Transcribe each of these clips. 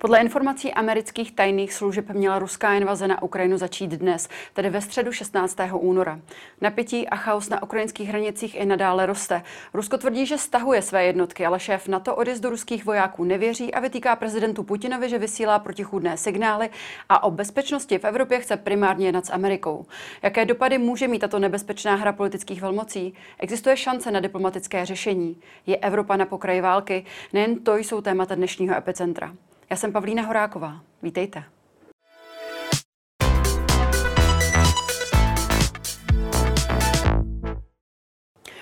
Podle informací amerických tajných služeb měla ruská invaze na Ukrajinu začít dnes, tedy ve středu 16. února. Napětí a chaos na ukrajinských hranicích i nadále roste. Rusko tvrdí, že stahuje své jednotky, ale šéf NATO odjezdu ruských vojáků nevěří a vytýká prezidentu Putinovi, že vysílá protichůdné signály a o bezpečnosti v Evropě chce primárně jednat s Amerikou. Jaké dopady může mít tato nebezpečná hra politických velmocí? Existuje šance na diplomatické řešení? Je Evropa na pokraji války? Nejen to jsou témata dnešního epicentra. Já jsem Pavlína Horáková. Vítejte.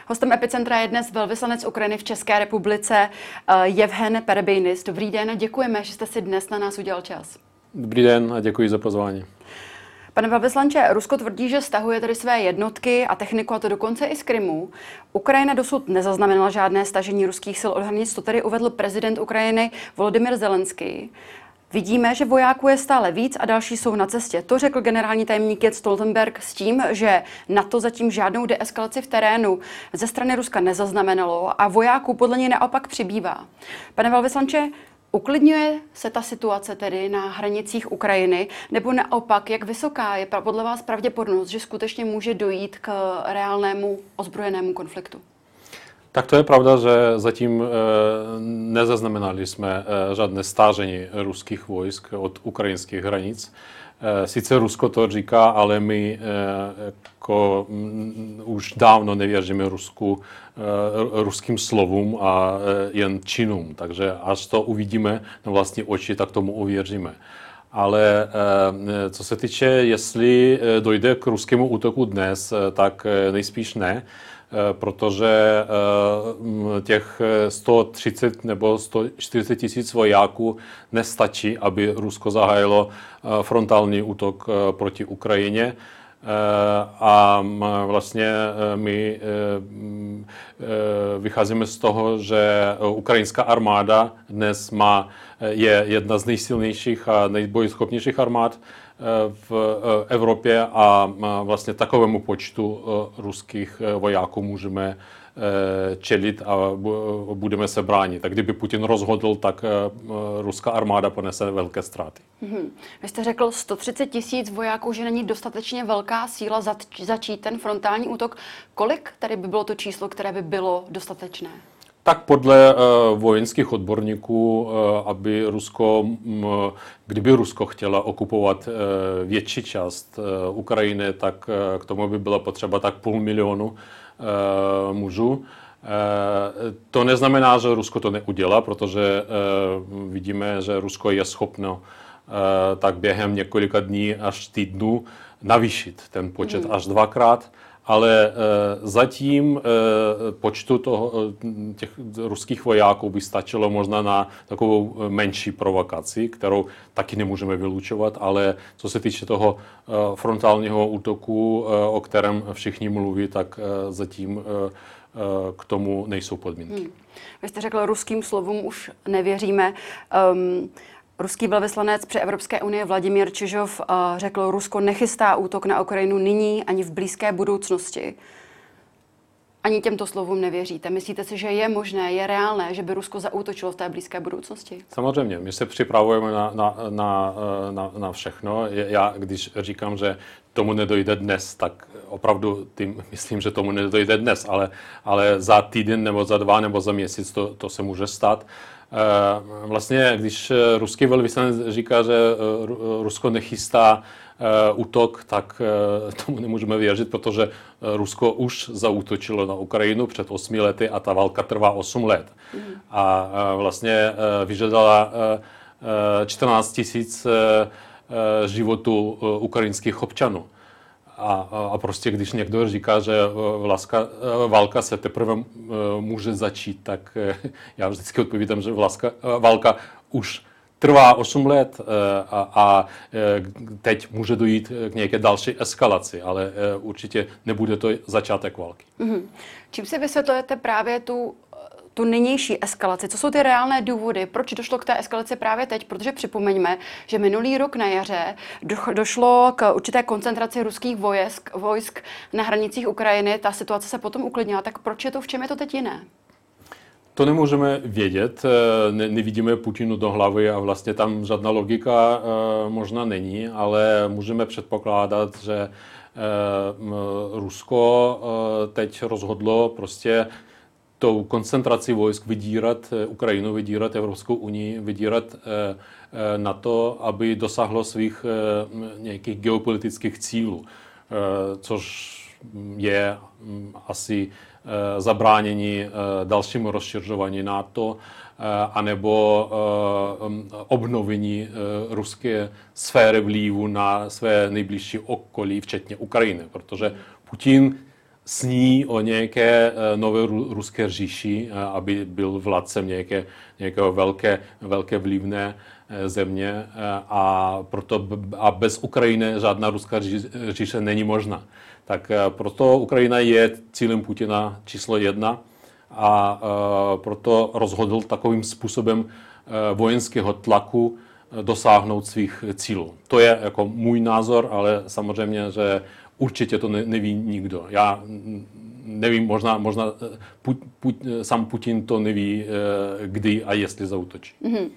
Hostem Epicentra je dnes velvyslanec Ukrajiny v České republice eh, Jevhen Perebejnis. Dobrý den a děkujeme, že jste si dnes na nás udělal čas. Dobrý den a děkuji za pozvání. Pane velvyslanče, Rusko tvrdí, že stahuje tedy své jednotky a techniku, a to dokonce i z Krymu. Ukrajina dosud nezaznamenala žádné stažení ruských sil od hranic, to tedy uvedl prezident Ukrajiny Volodymyr Zelenský. Vidíme, že vojáků je stále víc a další jsou na cestě. To řekl generální tajemník Jens Stoltenberg s tím, že NATO zatím žádnou deeskalaci v terénu ze strany Ruska nezaznamenalo a vojáků podle něj naopak přibývá. Pane velvyslanče, Uklidňuje se ta situace tedy na hranicích Ukrajiny, nebo naopak, jak vysoká je podle vás pravděpodobnost, že skutečně může dojít k reálnému ozbrojenému konfliktu? Tak to je pravda, že zatím e, nezaznamenali jsme e, žádné stážení ruských vojsk od ukrajinských hranic. E, sice Rusko to říká, ale my jako m, už dávno nevěříme Rusku, ruským slovům a jen činům. Takže až to uvidíme na vlastní oči, tak tomu uvěříme. Ale co se týče, jestli dojde k ruskému útoku dnes, tak nejspíš ne Eh, protože eh, těch 130 nebo 140 tisíc vojáků nestačí, aby Rusko zahájilo eh, frontální útok proti Ukrajině. A vlastně my vycházíme z toho, že ukrajinská armáda dnes má, je jedna z nejsilnějších a nejbojeschopnějších armád v eh, Evropě a vlastně takovému počtu eh, ruských eh, vojáků můžeme čelit a budeme se bránit. Tak kdyby Putin rozhodl, tak ruská armáda ponese velké ztráty. Hmm. Vy jste řekl 130 tisíc vojáků, že není dostatečně velká síla začít ten frontální útok. Kolik tady by bylo to číslo, které by bylo dostatečné? Tak podle uh, vojenských odborníků, uh, aby Rusko, um, kdyby Rusko chtěla okupovat uh, větší část uh, Ukrajiny, tak uh, k tomu by bylo potřeba tak půl milionu uh, mužů. To neznamená, že Rusko to neudělá, protože vidíme, že Rusko je schopno tak během několika dní až týdnů navýšit ten počet mm. až dvakrát ale e, zatím e, počtu toho, e, těch ruských vojáků by stačilo možná na takovou menší provokaci, kterou taky nemůžeme vylučovat, ale co se týče toho frontálního útoku, o kterém všichni mluví, tak zatím k tomu nejsou podmínky. Hmm. Vy jste řekl, ruským slovům už nevěříme. Um, Ruský velvyslanec při Evropské unii Vladimír Čižov uh, řekl, Rusko nechystá útok na Ukrajinu nyní ani v blízké budoucnosti. Ani těmto slovům nevěříte. Myslíte si, že je možné, je reálné, že by Rusko zaútočilo v té blízké budoucnosti? Samozřejmě, my se připravujeme na, na, na, na, na všechno. Já, když říkám, že tomu nedojde dnes, tak opravdu tím myslím, že tomu nedojde dnes, ale, ale za týden nebo za dva nebo za měsíc to, to se může stát. Eh, vlastně, když eh, ruský velvyslanec říká, že eh, Rusko nechystá útok, tak tomu nemůžeme věřit, protože Rusko už zaútočilo na Ukrajinu před 8 lety a ta válka trvá 8 let. A vlastně vyžadala 14 tisíc životů ukrajinských občanů. A, a prostě když někdo říká, že eh, vláska, eh, válka se teprve eh, může začít, tak já vždycky odpovídám, že vláska, válka už trvá 8 let a, a teď může dojít k nějaké další eskalaci, ale určitě nebude to začátek války. Mm-hmm. Čím si vysvětlujete právě tu tu nynější eskalaci? Co jsou ty reálné důvody? Proč došlo k té eskalaci právě teď? Protože připomeňme, že minulý rok na jaře došlo k určité koncentraci ruských vojsk, vojsk na hranicích Ukrajiny. Ta situace se potom uklidnila. Tak proč je to, v čem je to teď jiné? To nemůžeme vědět, eh, ne, nevidíme Putinu do hlavy a vlastně tam žádná logika e, možná není, ale můžeme předpokládat, že e, Rusko e, teď rozhodlo prostě tou koncentrací vojsk vydírat Ukrajinu, vydírat Evropskou unii, vydírat na to, aby dosáhlo svých nějakých geopolitických cílů, což je mm, asi Eh, zabránění eh, dalšímu rozšiřování NATO eh, anebo obnovení ruské sféry vlivu na své nejbližší okolí, včetně Ukrajiny, protože Putin sní o nějaké nové ruské říši, aby byl vládcem nějaké, nějakého velké, velké vlivné země a, proto, a bez Ukrajiny žádná ruská říše není možná. Tak eh, proto Ukrajina je cílem Putina číslo jedna a eh, proto rozhodl takovým způsobem eh, vojenského tlaku dosáhnout svých cílů. To je jako můj názor, ale samozřejmě, že určitě to neví nikdo. Já nevím, možná, možná Put, Put, sám Putin to neví, kdy a jestli zautočí. Mm-hmm.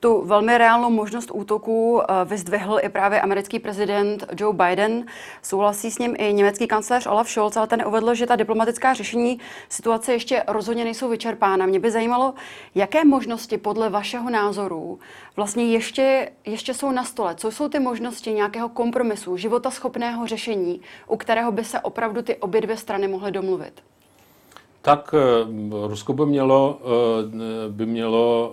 Tu velmi reálnou možnost útoku eh, vyzdvihl i právě americký prezident Joe Biden. Souhlasí s ním i německý kancléř Olaf Scholz, ale ten uvedl, že ta diplomatická řešení situace ještě rozhodně nejsou vyčerpána. Mě by zajímalo, jaké možnosti podle vašeho názoru vlastně ještě, ještě jsou na stole. Co jsou ty možnosti nějakého kompromisu, života schopného řešení, u kterého by se opravdu ty obě dvě strany mohly domluvit? Tak eh, Rusko by mělo, eh, by mělo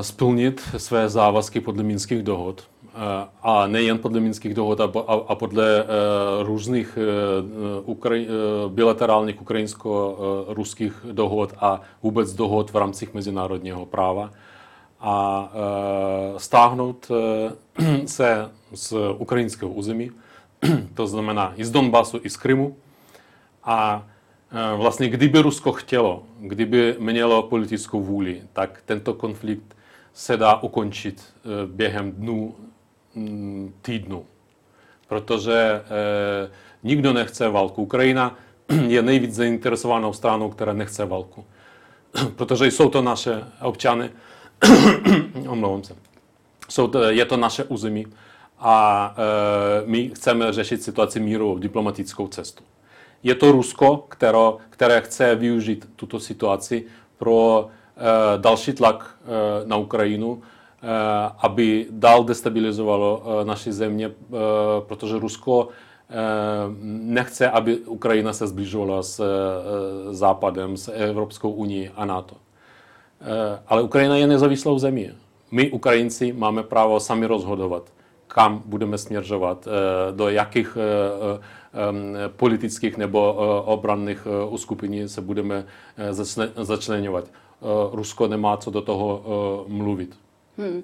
splnit své závazky podle minských dohod. Eh, a nejen podle minských dohod, a podle eh, různých bilaterálních ukrajinsko-ruských dohod a vůbec dohod v rámci mezinárodního práva. A stáhnout se z ukrajinského území, to znamená i z Donbasu, i z Krymu. A Eh, vlastně kdyby Rusko chtělo, kdyby mělo politickou vůli, tak tento konflikt se dá ukončit eh, během dnů, mm, týdnu. Protože eh, nikdo nechce válku. Ukrajina je nejvíc zainteresovanou stranou, která nechce válku. Protože jsou to naše občany, omlouvám se, jsou to, je to naše území a my chceme řešit situaci míru diplomatickou cestu. Je to Rusko, které, které chce využít tuto situaci pro eh, další tlak eh, na Ukrajinu, eh, aby dál destabilizovalo naši země, protože Rusko nechce, aby Ukrajina se zbližovala s Západem, s Evropskou unii a NATO. Ale Ukrajina je nezávislou zemí. My, Ukrajinci, máme právo sami rozhodovat, kam budeme směřovat, do jakých politických nebo obranných uskupení se budeme začlenovat. Rusko nemá co do toho mluvit. Hmm.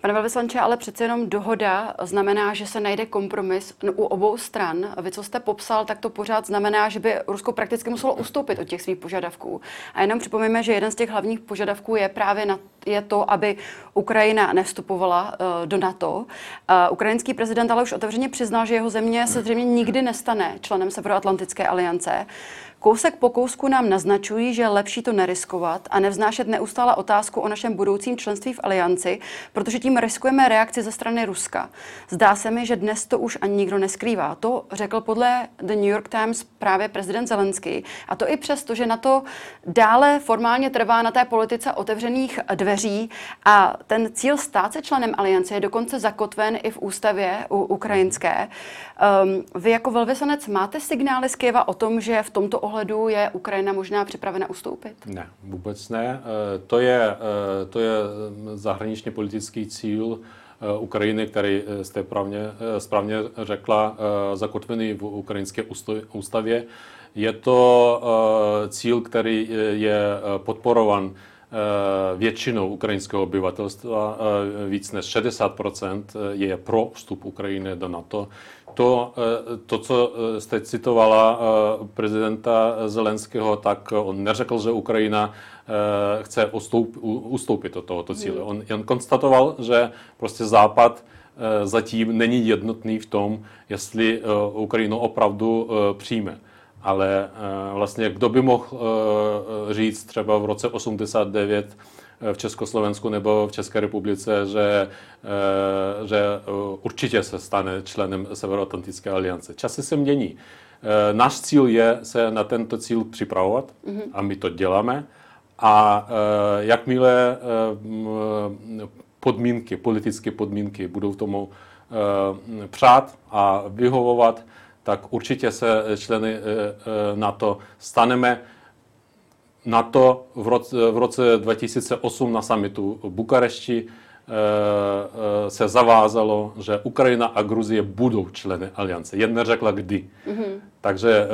Pane velvyslanče, ale přece jenom dohoda znamená, že se najde kompromis u obou stran. Vy, co jste popsal, tak to pořád znamená, že by Rusko prakticky muselo ustoupit od těch svých požadavků. A jenom připomeňme, že jeden z těch hlavních požadavků je právě na, je to, aby Ukrajina nevstupovala uh, do NATO. Uh, ukrajinský prezident ale už otevřeně přiznal, že jeho země se zřejmě nikdy nestane členem Severoatlantické aliance. Kousek po kousku nám naznačují, že je lepší to neriskovat a nevznášet neustále otázku o našem budoucím členství v alianci, protože tím riskujeme reakci ze strany Ruska. Zdá se mi, že dnes to už ani nikdo neskrývá. To řekl podle The New York Times právě prezident Zelenský. A to i přesto, že na to dále formálně trvá na té politice otevřených dveří a ten cíl stát se členem aliance je dokonce zakotven i v ústavě u ukrajinské. Um, vy jako velvyslanec máte signály z Kieva o tom, že v tomto ohledu je Ukrajina možná připravena ustoupit? Ne, vůbec ne. Eh, to je, eh, to je eh, zahraničně politický cíl Ukrajiny, který jste právně, správně řekla, zakotvený v ukrajinské ústavě. Je to cíl, který je podporovan většinou ukrajinského obyvatelstva, víc než 60% je pro vstup Ukrajiny do NATO to, eh, to, co eh, jste citovala eh, prezidenta Zelenského, tak on neřekl, že Ukrajina chce ustoup, ustoupit od tohoto cíle. On jen konstatoval, že prostě Západ zatím není jednotný v tom, jestli Ukrajinu opravdu přijme. Ale vlastně kdo by mohl říct třeba v roce 89 v Československu nebo v České republice, že, že určitě se stane členem Severoatlantické aliance. Časy se mění. Náš cíl je se na tento cíl připravovat mm-hmm. a my to děláme. A jakmile podmínky, politické podmínky budou tomu přát a vyhovovat, tak určitě se členy NATO staneme. NATO v roce, v roce 2008 na samitu v Bukarešti se zavázalo, že Ukrajina a Gruzie budou členy aliance. Jen neřekla kdy. Mm-hmm. Takže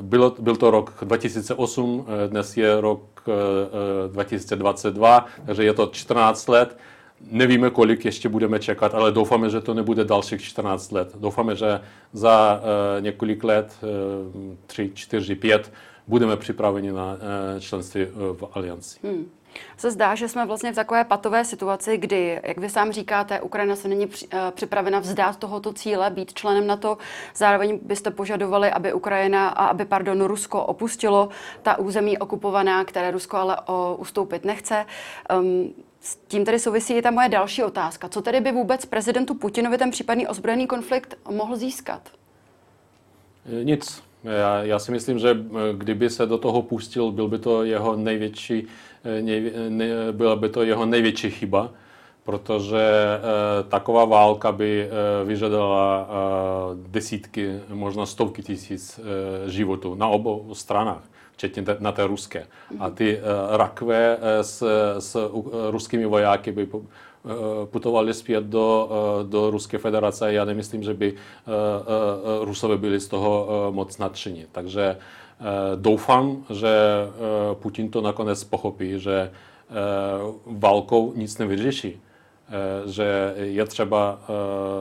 bylo, byl to rok 2008, dnes je rok 2022, takže je to 14 let. Nevíme, kolik ještě budeme čekat, ale doufáme, že to nebude dalších 14 let. Doufáme, že za několik let, 3, 4, 5, budeme připraveni na členství v alianci. Hmm se zdá, že jsme vlastně v takové patové situaci, kdy, jak vy sám říkáte, Ukrajina se není připravena vzdát tohoto cíle, být členem NATO. Zároveň byste požadovali, aby Ukrajina a aby, pardon, Rusko opustilo ta území okupovaná, které Rusko ale o, ustoupit nechce. Um, s tím tedy souvisí i ta moje další otázka. Co tedy by vůbec prezidentu Putinovi ten případný ozbrojený konflikt mohl získat? Nic. Já, já si myslím, že kdyby se do toho pustil, byl by to jeho největší byla by to jeho největší chyba, protože taková válka by vyžadala desítky, možná stovky tisíc životů na obou stranách včetně na té ruské. A ty rakve s, s ruskými vojáky by putovali zpět do, do Ruské federace. Já nemyslím, že by Rusové byli z toho moc nadšení. Takže Eh, doufám, že eh, Putin to nakonec pochopí, že eh, válkou nic nevyřeší, že je třeba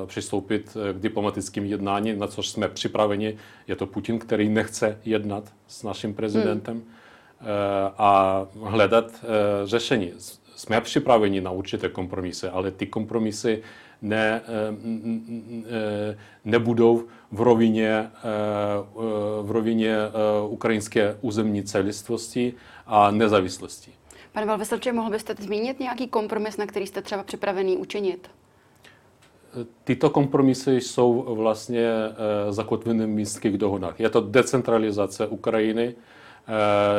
přistoupit k diplomatickým jednáním, na což jsme připraveni. Je to Putin, který nechce jednat s naším prezidentem hmm. a hledat řešení. Jsme připraveni na určité kompromisy, ale ty kompromisy ne, nebudou v rovině, eh, v rovině eh, ukrajinské územní celistvosti a nezávislosti. Pane velvyslanče, mohl byste zmínit nějaký kompromis, na který jste třeba připravený učinit? Tyto kompromisy jsou vlastně eh, zakotveny v minských dohodách. Je to decentralizace Ukrajiny,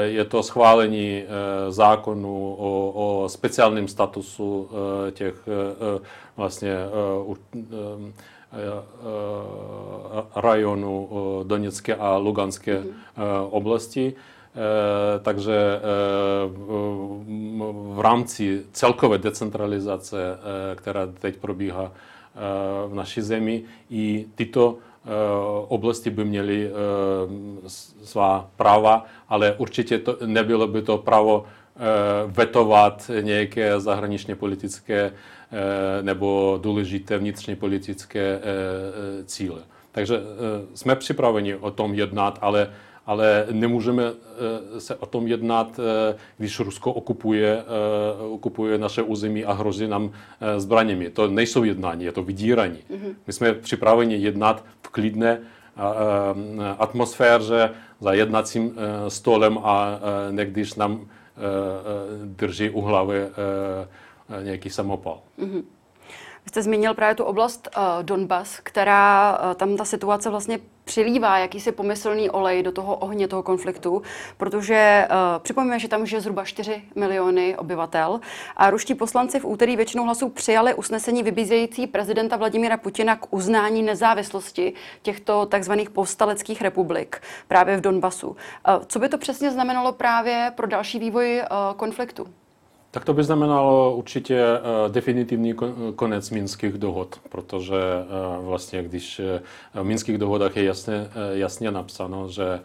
je to schválení zákonu o, o speciálním statusu těch vlastně rajonu Donetské a Luganské oblasti. Takže v rámci celkové decentralizace, která teď probíhá v naší zemi, i tyto oblasti by měly svá práva, ale určitě to, nebylo by to právo vetovat nějaké zahraničně politické Eh, nebo důležité vnitřně politické eh, eh, cíle. Takže jsme připraveni o tom jednat, ale, ale nemůžeme se o tom jednat, když Rusko okupuje, okupuje naše území a hrozí nám zbraněmi. To nejsou jednání, je to vydírání. Mhm. My jsme připraveni jednat v klidné atmosféře za jednacím stolem a ne když nám drží u hlavy Eh, nějaký samopal. Mm-hmm. Vy jste zmínil právě tu oblast uh, Donbas, která uh, tam ta situace vlastně přilívá jakýsi pomyslný olej do toho ohně toho konfliktu, protože uh, připomíme, že tam žije zhruba 4 miliony obyvatel a ruští poslanci v úterý většinou hlasů přijali usnesení vybízející prezidenta Vladimira Putina k uznání nezávislosti těchto takzvaných povstaleckých republik právě v Donbasu. Uh, co by to přesně znamenalo právě pro další vývoj uh, konfliktu? Tak to by znamenalo určitě eh, definitivní konec minských dohod, protože eh, vlastně když eh, v minských dohodách je jasně, jasně napsáno, že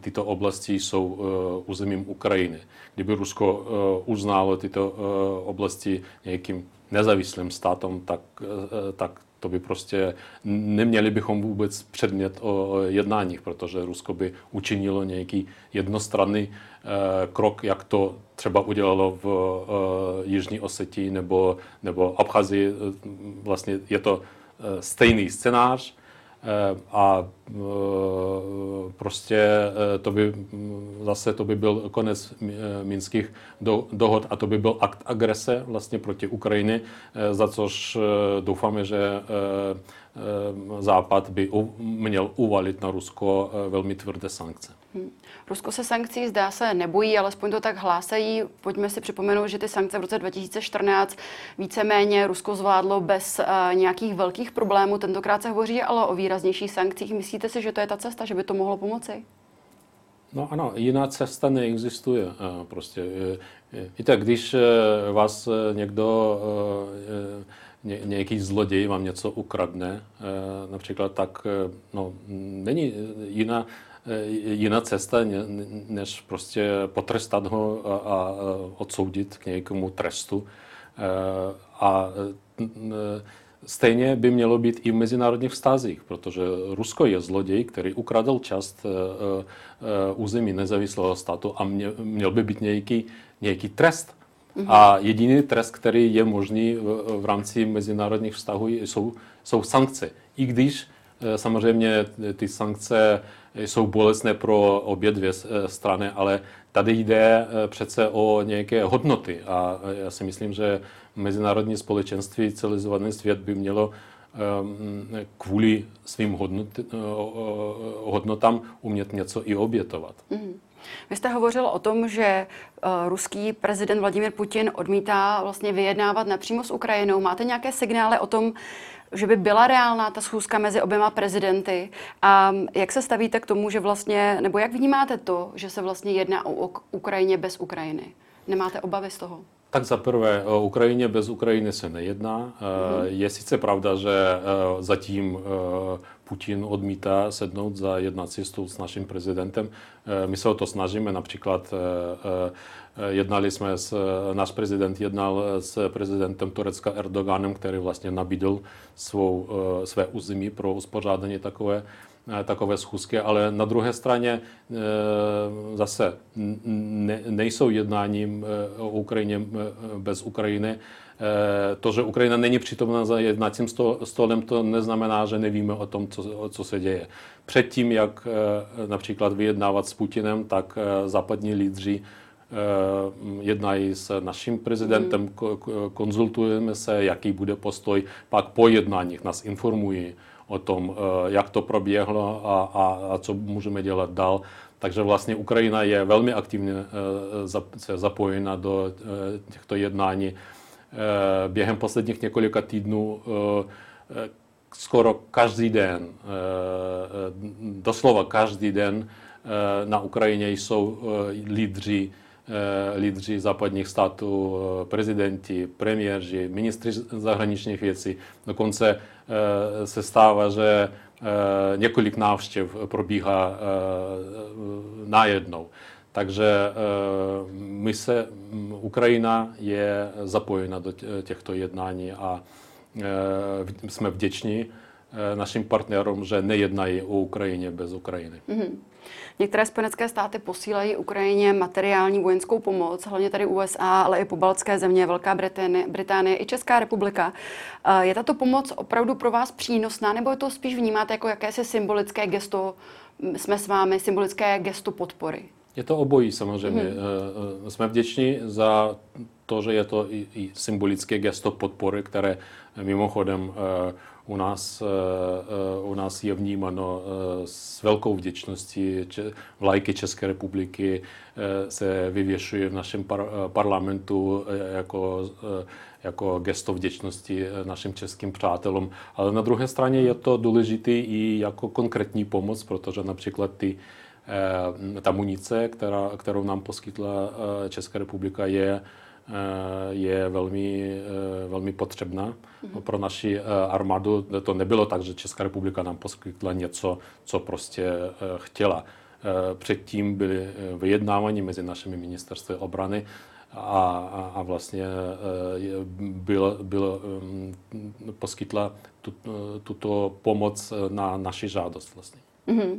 tyto oblasti jsou územím Ukrajiny. Kdyby Rusko uznalo tyto oblasti nějakým nezávislým státem, tak, tak to by prostě neměli bychom vůbec předmět o jednáních, protože Rusko by učinilo nějaký jednostranný krok, jak to třeba udělalo v uh, Jižní Osetí nebo, nebo Abchazii. Vlastně je to stejný scénář a prostě to by zase to by byl konec minských dohod a to by byl akt agrese vlastně proti Ukrajině, za což doufáme, že Západ by měl uvalit na Rusko velmi tvrdé sankce. Hmm. Rusko se sankcí zdá se nebojí, alespoň to tak hlásají. Pojďme si připomenout, že ty sankce v roce 2014 víceméně Rusko zvládlo bez uh, nějakých velkých problémů. Tentokrát se hovoří ale o výraznějších sankcích. Myslíte si, že to je ta cesta, že by to mohlo pomoci? No ano, jiná cesta neexistuje. Prostě. Víte, když vás někdo, e, nějaký zloděj vám něco ukradne, například, tak no, není jiná Eh, jiná cesta, než prostě potrestat ho a, a odsoudit k nějakému trestu. Eh, a stejně by mělo být i v mezinárodních vztazích, protože Rusko je zloděj, který ukradl část eh, území nezávislého státu a měl by být nějaký, nějaký trest. Mm-hmm. A jediný trest, který je možný v, v rámci mezinárodních vztahů, jsou, jsou sankce. I když samozřejmě ty sankce jsou bolestné pro obě dvě eh, strany, ale tady jde eh, přece o nějaké hodnoty a eh, já si myslím, že mezinárodní společenství, civilizovaný svět by mělo ehm, kvůli svým hodnot, hodnotám umět něco i obětovat. Mm. Vy jste hovořil o tom, že ruský prezident Vladimir Putin odmítá vlastně vyjednávat napřímo s Ukrajinou. Máte nějaké signály o tom, že by byla reálná ta schůzka mezi oběma prezidenty. A jak se stavíte k tomu, že vlastně, nebo jak vnímáte to, že se vlastně jedná o Ukrajině bez Ukrajiny? Nemáte obavy z toho? Tak za prvé, o Ukrajině bez Ukrajiny se nejedná. Mm-hmm. Je sice pravda, že eh, zatím eh, Putin odmítá sednout za jednací stůl s naším prezidentem. My se o to snažíme, například jednali jsme s, náš prezident jednal s prezidentem Turecka Erdoganem, který vlastně nabídl svou, své území pro uspořádání takové takové schůzky, ale na druhé straně zase ne, nejsou jednáním o Ukrajině bez Ukrajiny. To, že Ukrajina není přítomna za jednacím stolem, to neznamená, že nevíme o tom, co, co se děje. Předtím, jak například vyjednávat s Putinem, tak západní lídři jednají s naším prezidentem, konzultujeme se, jaký bude postoj, pak po jednáních nás informují o tom, jak to proběhlo a, a, a co můžeme dělat dál. Takže vlastně Ukrajina je velmi aktivně zapojena do těchto jednání. Během posledních několika týdnů skoro každý den, doslova každý den na Ukrajině jsou lídři lídři západních států, prezidenti, premiéři, ministři zahraničních věcí. Dokonce se stává, že několik návštěv probíhá najednou. Takže my se, Ukrajina je zapojena do těchto jednání a jsme vděční našim partnerům, že nejednají o Ukrajině bez Ukrajiny. Mm-hmm. Některé spojenecké státy posílají Ukrajině materiální vojenskou pomoc, hlavně tady USA, ale i pobaltské země, Velká Británie, Británie i Česká republika. Eh, je tato pomoc opravdu pro vás přínosná, nebo je to spíš vnímáte jako jakési symbolické gesto, jsme s vámi, symbolické gesto podpory? Je to obojí samozřejmě. Hmm. Jsme vděční za to, že je to i, i symbolické gesto podpory, které mimochodem u nás, u nás je vnímáno s velkou vděčností. Vlajky České republiky se vyvěšují v našem par, parlamentu jako, jako gesto vděčnosti našim českým přátelům. Ale na druhé straně je to důležité i jako konkrétní pomoc, protože například ty ta munice, která, kterou nám poskytla Česká republika, je je velmi, velmi potřebná mm-hmm. pro naši armádu. To nebylo tak, že Česká republika nám poskytla něco, co prostě chtěla. Předtím byly vyjednávání mezi našimi ministerstvy obrany a, a, vlastně bylo, bylo, poskytla tu, tuto pomoc na naši žádost vlastně. Mm-hmm.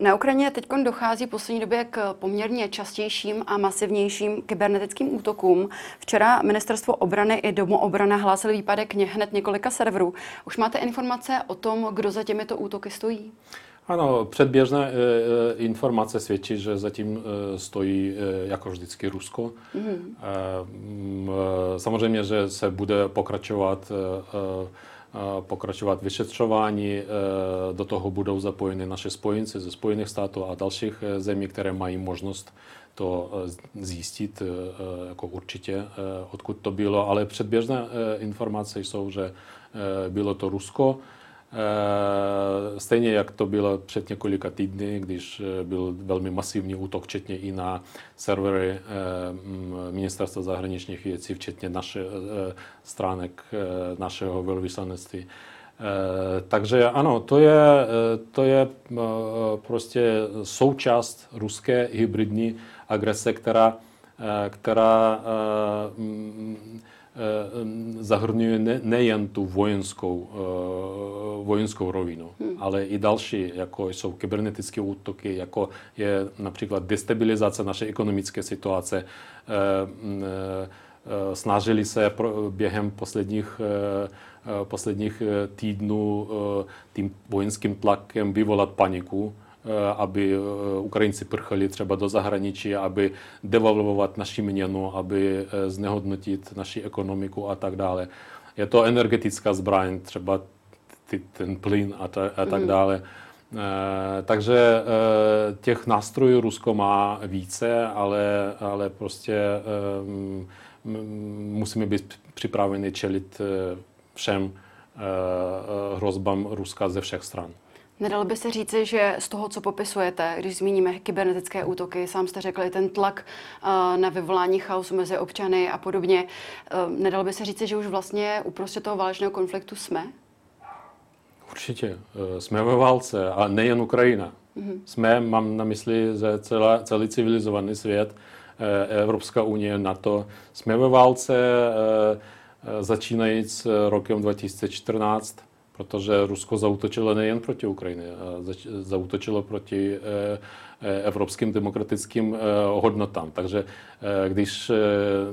Na Ukrajině teď dochází v poslední době k poměrně častějším a masivnějším kybernetickým útokům. Včera ministerstvo obrany i domoobrana hlásili výpadek hned několika serverů. Už máte informace o tom, kdo za těmito útoky stojí? Ano, předběžné e, informace svědčí, že zatím e, stojí e, jako vždycky Rusko. Mm-hmm. E, samozřejmě, že se bude pokračovat e, pokračovat vyšetřování. Do toho budou zapojeny naše spojenci ze Spojených států a dalších zemí, které mají možnost to zjistit jako určitě, odkud to bylo. Ale předběžné informace jsou, že bylo to Rusko. Stejně jak to bylo před několika týdny, když byl velmi masivní útok, včetně i na servery Ministerstva zahraničních věcí, včetně naše, stránek našeho velvyslanectví. Takže ano, to je, to je prostě součást ruské hybridní agrese, která, která Eh, zahrnuje ne, nejen tu vojenskou, eh, vojenskou rovinu, hmm. ale i další, jako jsou kybernetické útoky, jako je například destabilizace naší ekonomické situace. Eh, snažili se během posledních, posledních týdnů tím vojenským tlakem vyvolat paniku Eh, aby eh, Ukrajinci prchali třeba do zahraničí, aby devalvovat naši měnu, aby eh, znehodnotit naši ekonomiku a tak dále. Je to energetická zbraň, třeba ty, ten plyn a, ta, a tak mhm. dále. takže těch nástrojů Rusko má více, ale, ale prostě musíme být připraveni čelit všem hrozbám Ruska ze všech stran. Nedalo by se říci, že z toho, co popisujete, když zmíníme kybernetické útoky, sám jste řekli, ten tlak uh, na vyvolání chaosu mezi občany a podobně, uh, nedalo by se říci, že už vlastně uprostřed toho válečného konfliktu jsme? Určitě. Eh, jsme ve válce a nejen Ukrajina. Mm-hmm. Jsme, mám na mysli, že celá, celý civilizovaný svět, Evropská unie, NATO. Jsme ve válce začínajíc rokem 2014 protože Rusko zautočilo nejen proti Ukrajině, zautočilo proti eh, eh, evropským demokratickým eh, hodnotám. Takže když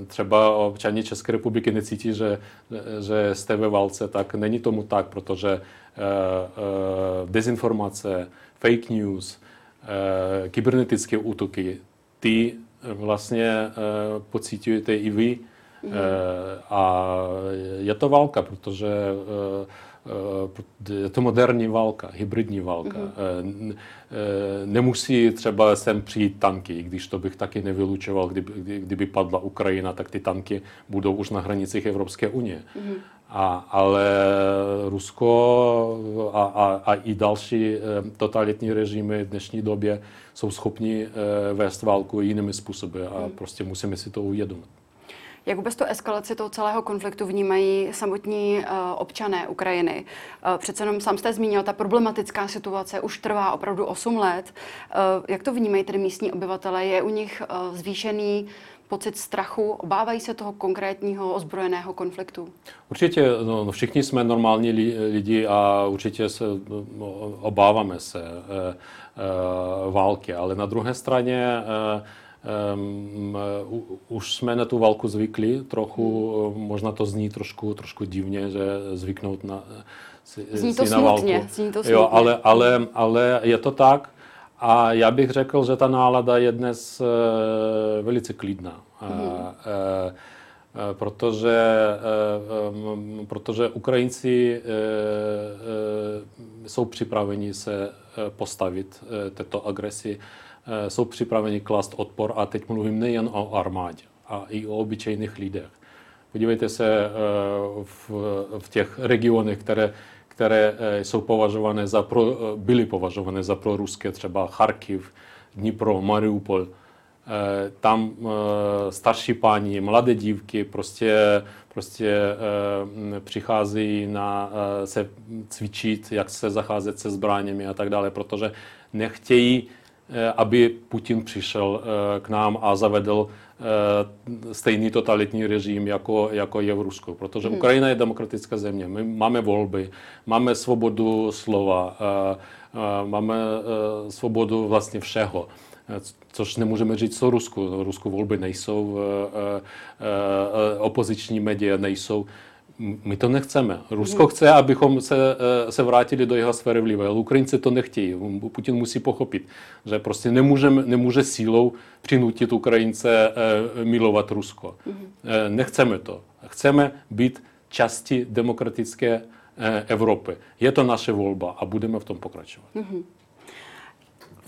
třeba občani České republiky necítí, že, že jste ve válce, tak není tomu tak, protože dezinformace, fake news, kybernetické útoky, ty vlastně pocítujete i vy. Mm. A je to válka, protože je eh, to moderní válka, hybridní válka. Mm-hmm. Nemusí třeba sem přijít tanky, když to bych taky nevylučoval, kdyby, kdyby padla Ukrajina, tak ty tanky budou už na hranicích Evropské unie. Mm-hmm. A, ale Rusko a, a, a i další totalitní režimy v dnešní době jsou schopni vést válku jinými způsoby a mm. prostě musíme si to uvědomit. Jak vůbec tu eskalaci toho celého konfliktu vnímají samotní uh, občané Ukrajiny? Uh, přece jenom sám jste zmínil, ta problematická situace už trvá opravdu 8 let. Uh, jak to vnímají tedy místní obyvatele? Je u nich uh, zvýšený pocit strachu? Obávají se toho konkrétního ozbrojeného konfliktu? Určitě, no, no všichni jsme normální lidi a určitě se no, obáváme se uh, uh, války, ale na druhé straně uh, Um, už jsme na tu válku zvykli trochu, hmm. možná to zní trošku, trošku divně, že zvyknout na, si, zní to si na válku. Zní to jo, ale, ale, ale je to tak. A já bych řekl, že ta nálada je dnes uh, velice klidná. Hmm. Uh, uh, protože, protože Ukrajinci jsou připraveni se postavit této agresi. Eh, jsou připraveni klást odpor a teď mluvím nejen o armádě, a i o obyčejných lidech. Podívejte se eh, v, v těch regionech, které, které eh, jsou považované za pro, byly považované za proruské, třeba Charkiv, Dnipro, Mariupol. Tam starší paní, mladé dívky prostě, prostě přicházejí na se cvičit, jak se zacházet se zbraněmi a tak dále, protože nechtějí Eh, aby Putin přišel eh, k nám a zavedl eh, stejný totalitní režim, jako, jako je v Rusku. Protože hmm. Ukrajina je demokratická země. My máme volby, máme svobodu slova, máme svobodu vlastně všeho. Což nemůžeme říct o Rusku. Rusku volby nejsou, opoziční média nejsou. My to nechceme. Rusko hmm. chce, abychom se, se vrátili do jeho sféry vlivu, ale Ukrajinci to nechtějí. Putin musí pochopit, že prostě nemůže, nemůže sílou přinutit Ukrajince milovat Rusko. Hmm. Nechceme to. Chceme být části demokratické Evropy. Je to naše volba a budeme v tom pokračovat.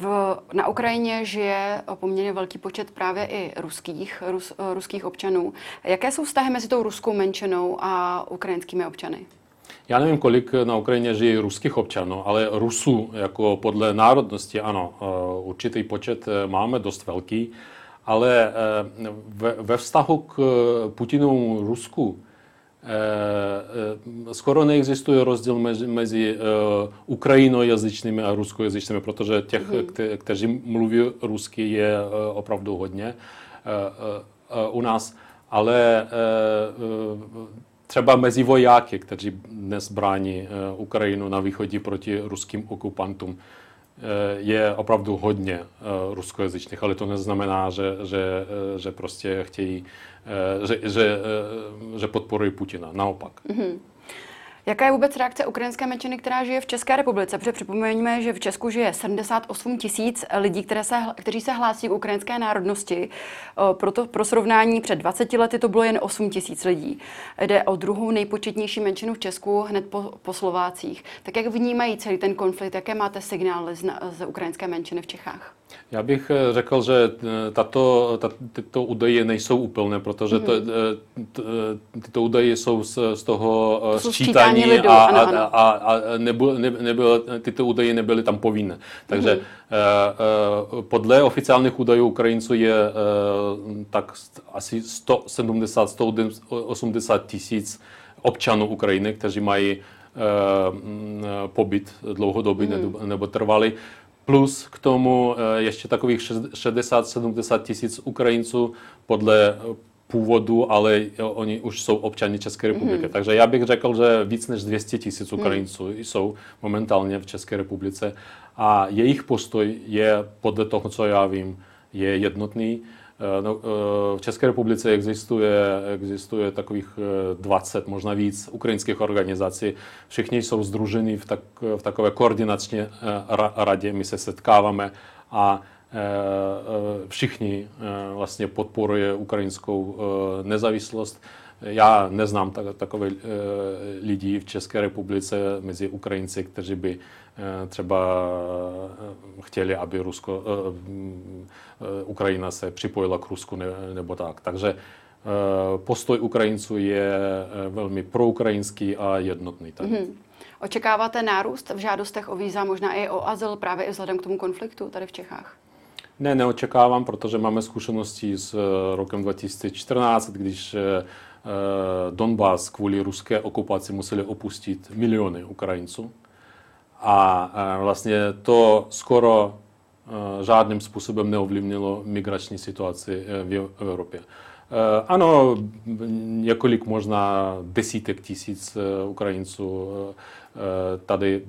V, na Ukrajině žije poměrně velký počet právě i ruských, rus, ruských občanů. Jaké jsou vztahy mezi tou ruskou menšinou a ukrajinskými občany? Já nevím, kolik na Ukrajině žije ruských občanů, ale Rusů jako podle národnosti, ano, eh, určitý počet eh, máme, dost velký, ale eh, ve, ve vztahu k Putinovu Rusku Eh, eh, skoro neexistuje rozdíl mezi, mezi uh, ukrajinojazyčnými a ruskojazyčnými, protože těch, kte, kteří mluví rusky, je opravdu hodně u nás. Ale třeba mezi vojáky, kteří dnes brání Ukrajinu na východě proti ruským okupantům, je opravdu hodně ruskojazyčných, ale to neznamená, že, že, že prostě chtějí Eh, že, že, eh, že podporují Putina. Naopak. Mm-hmm. Jaká je vůbec reakce ukrajinské menšiny, která žije v České republice? Protože připomeňme, že v Česku žije 78 tisíc lidí, které se, kteří se hlásí k ukrajinské národnosti. Proto pro srovnání před 20 lety to bylo jen 8 tisíc lidí. Jde o druhou nejpočetnější menšinu v Česku hned po, po Slovácích. Tak jak vnímají celý ten konflikt? Jaké máte signály z, z ukrajinské menšiny v Čechách? Já bych eh, řekl, že eh, tato, tyto údaje nejsou úplné, protože to, mm-hmm. tyto údaje jsou z, z toho to sčítání lidu, a, ano, ano. a, a, a nebyl, ne, nebyl, tyto údaje nebyly tam povinné. Takže mm-hmm. podle oficiálních údajů Ukrajinců je tak asi 170-180 tisíc občanů Ukrajiny, kteří mají pobyt dlouhodobý mm-hmm. nebo trvalý. Plus k tomu eh, ještě takových 60-70 tisíc Ukrajinců podle eh, původu, ale oni už jsou občany České republiky. Mm-hmm. Takže já bych řekl, že víc než 200 tisíc mhm. Ukrajinců mm. jsou momentálně v České republice a jejich postoj je podle toho, co já vím, je jednotný. Eh, no, eh, v České republice existuje, existuje takových 20, eh, možná víc ukrajinských organizací. Všichni jsou združeni v, tak, v takové koordinační radě. My se setkáváme a všichni vlastně podporuje ukrajinskou nezávislost. Já neznám tak, takové lidi v České republice mezi Ukrajinci, kteří by Eh, třeba eh, chtěli, aby Rusko, eh, Ukrajina se připojila k Rusku nebo tak. Takže postoj Ukrajinců je velmi proukrajinský a jednotný. Mm-hmm. Očekáváte nárůst v žádostech o víza, možná i o azyl, právě i vzhledem k tomu konfliktu tady v Čechách? Ne, neočekávám, protože máme zkušenosti s rokem 2014, když Donbass kvůli ruské okupaci museli opustit miliony Ukrajinců. A vlastně to skoro žádným způsobem neovlivnilo migrační situaci v Evropě. Ano, několik možná desítek tisíc Ukrajinců tady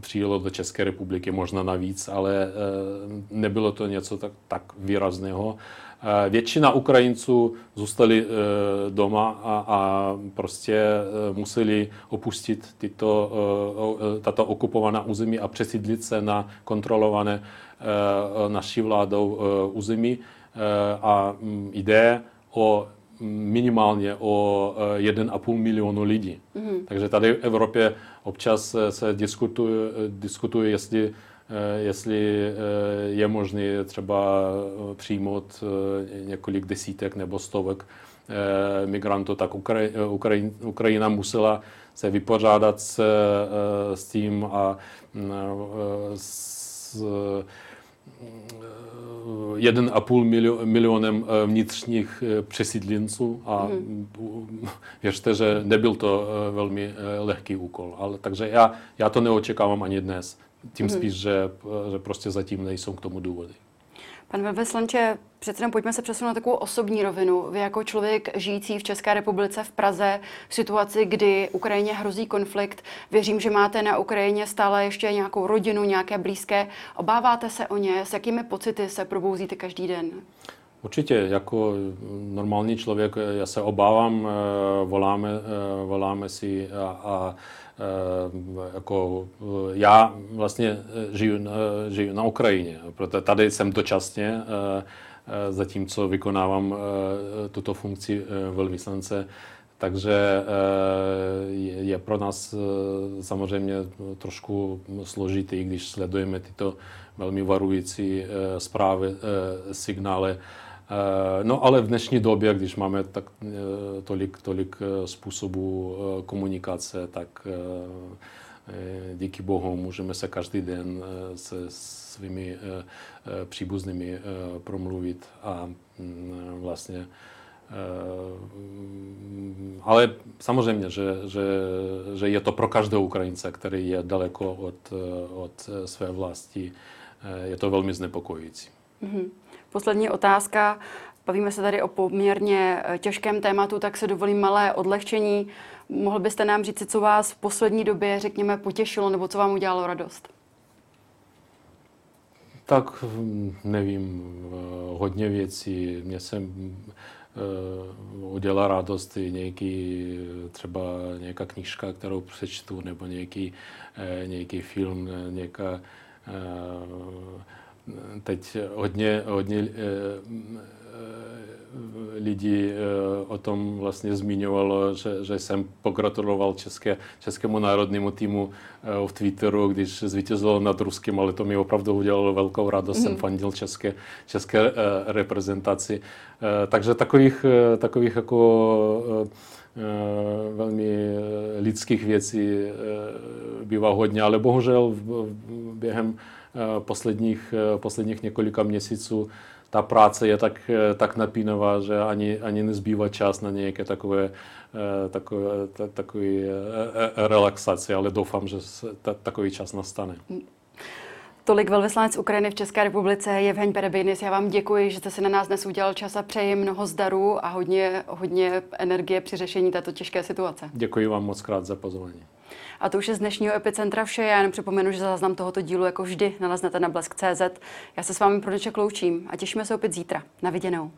přijelo do České republiky, možná navíc, ale nebylo to něco tak, tak výrazného. Většina Ukrajinců zůstali doma a, a prostě museli opustit tyto, tato okupovaná území a přesídlit se na kontrolované naší vládou území. A jde o minimálně o 1,5 milionu lidí. Mm. Takže tady v Evropě občas se diskutuje, diskutuje jestli Eh, jestli eh, je možné třeba eh, přijmout několik desítek nebo stovek migrantů, tak Ukrajina musela se vypořádat s, s tím a s 1,5 milionem vnitřních přesídlenců a mm. věřte, že nebyl to velmi lehký úkol. Ale, takže já, já to neočekávám ani dnes. Tím mm-hmm. spíš, že, že prostě zatím nejsou k tomu důvody. Pan velvyslanče, přece jenom pojďme se přesunout na takovou osobní rovinu. Vy jako člověk žijící v České republice v Praze v situaci, kdy Ukrajině hrozí konflikt, věřím, že máte na Ukrajině stále ještě nějakou rodinu, nějaké blízké. Obáváte se o ně? S jakými pocity se probouzíte každý den? Určitě, jako normální člověk, já se obávám, voláme, voláme si a, a jako já vlastně žiju, žiju na Ukrajině, proto tady jsem dočasně, zatímco vykonávám tuto funkci velvyslance takže je pro nás samozřejmě trošku složitý, když sledujeme tyto velmi varující zprávy, signály. No ale v dnešní době, když máme tak tolik, tolik způsobů komunikace, tak díky Bohu můžeme se každý den se svými příbuznými promluvit a vlastně Eh, ale samozřejmě, že, že, že je to pro každého Ukrajince, který je daleko od, od své vlasti, eh, je to velmi znepokojující. Mm-hmm. Poslední otázka. Bavíme se tady o poměrně eh, těžkém tématu, tak se dovolím malé odlehčení. Mohl byste nám říct, co vás v poslední době, řekněme, potěšilo nebo co vám udělalo radost? Tak hm, nevím, hodně věcí. Mě se Eh, udělá radost i nějaký, třeba nějaká knížka, kterou přečtu, nebo nějaký, eh, nějaký film, nějaká eh, teď hodně, hodně lidí o tom vlastně zmiňovalo, že, že jsem pogratuloval české, českému národnímu týmu v Twitteru, když zvítězilo nad Ruskem, ale to mi opravdu udělalo velkou radost. Mm. Jsem fandil české, české reprezentaci. Takže takových, takových jako velmi lidských věcí bývá hodně, ale bohužel během posledních, posledních několika měsíců ta práce je tak, tak napínavá, že ani, ani nezbývá čas na nějaké takové, takové, takové relaxaci, ale doufám, že takový čas nastane. Tolik velvyslanec Ukrajiny v České republice Evheň Perebinis. Já vám děkuji, že jste si na nás dnes udělal čas a přeji mnoho zdarů a hodně, hodně energie při řešení této těžké situace. Děkuji vám moc krát za pozvání. A to už je z dnešního Epicentra vše. Já jenom připomenu, že záznam tohoto dílu jako vždy naleznete na blesk.cz. Já se s vámi pro dnešek loučím a těšíme se opět zítra. Na viděnou.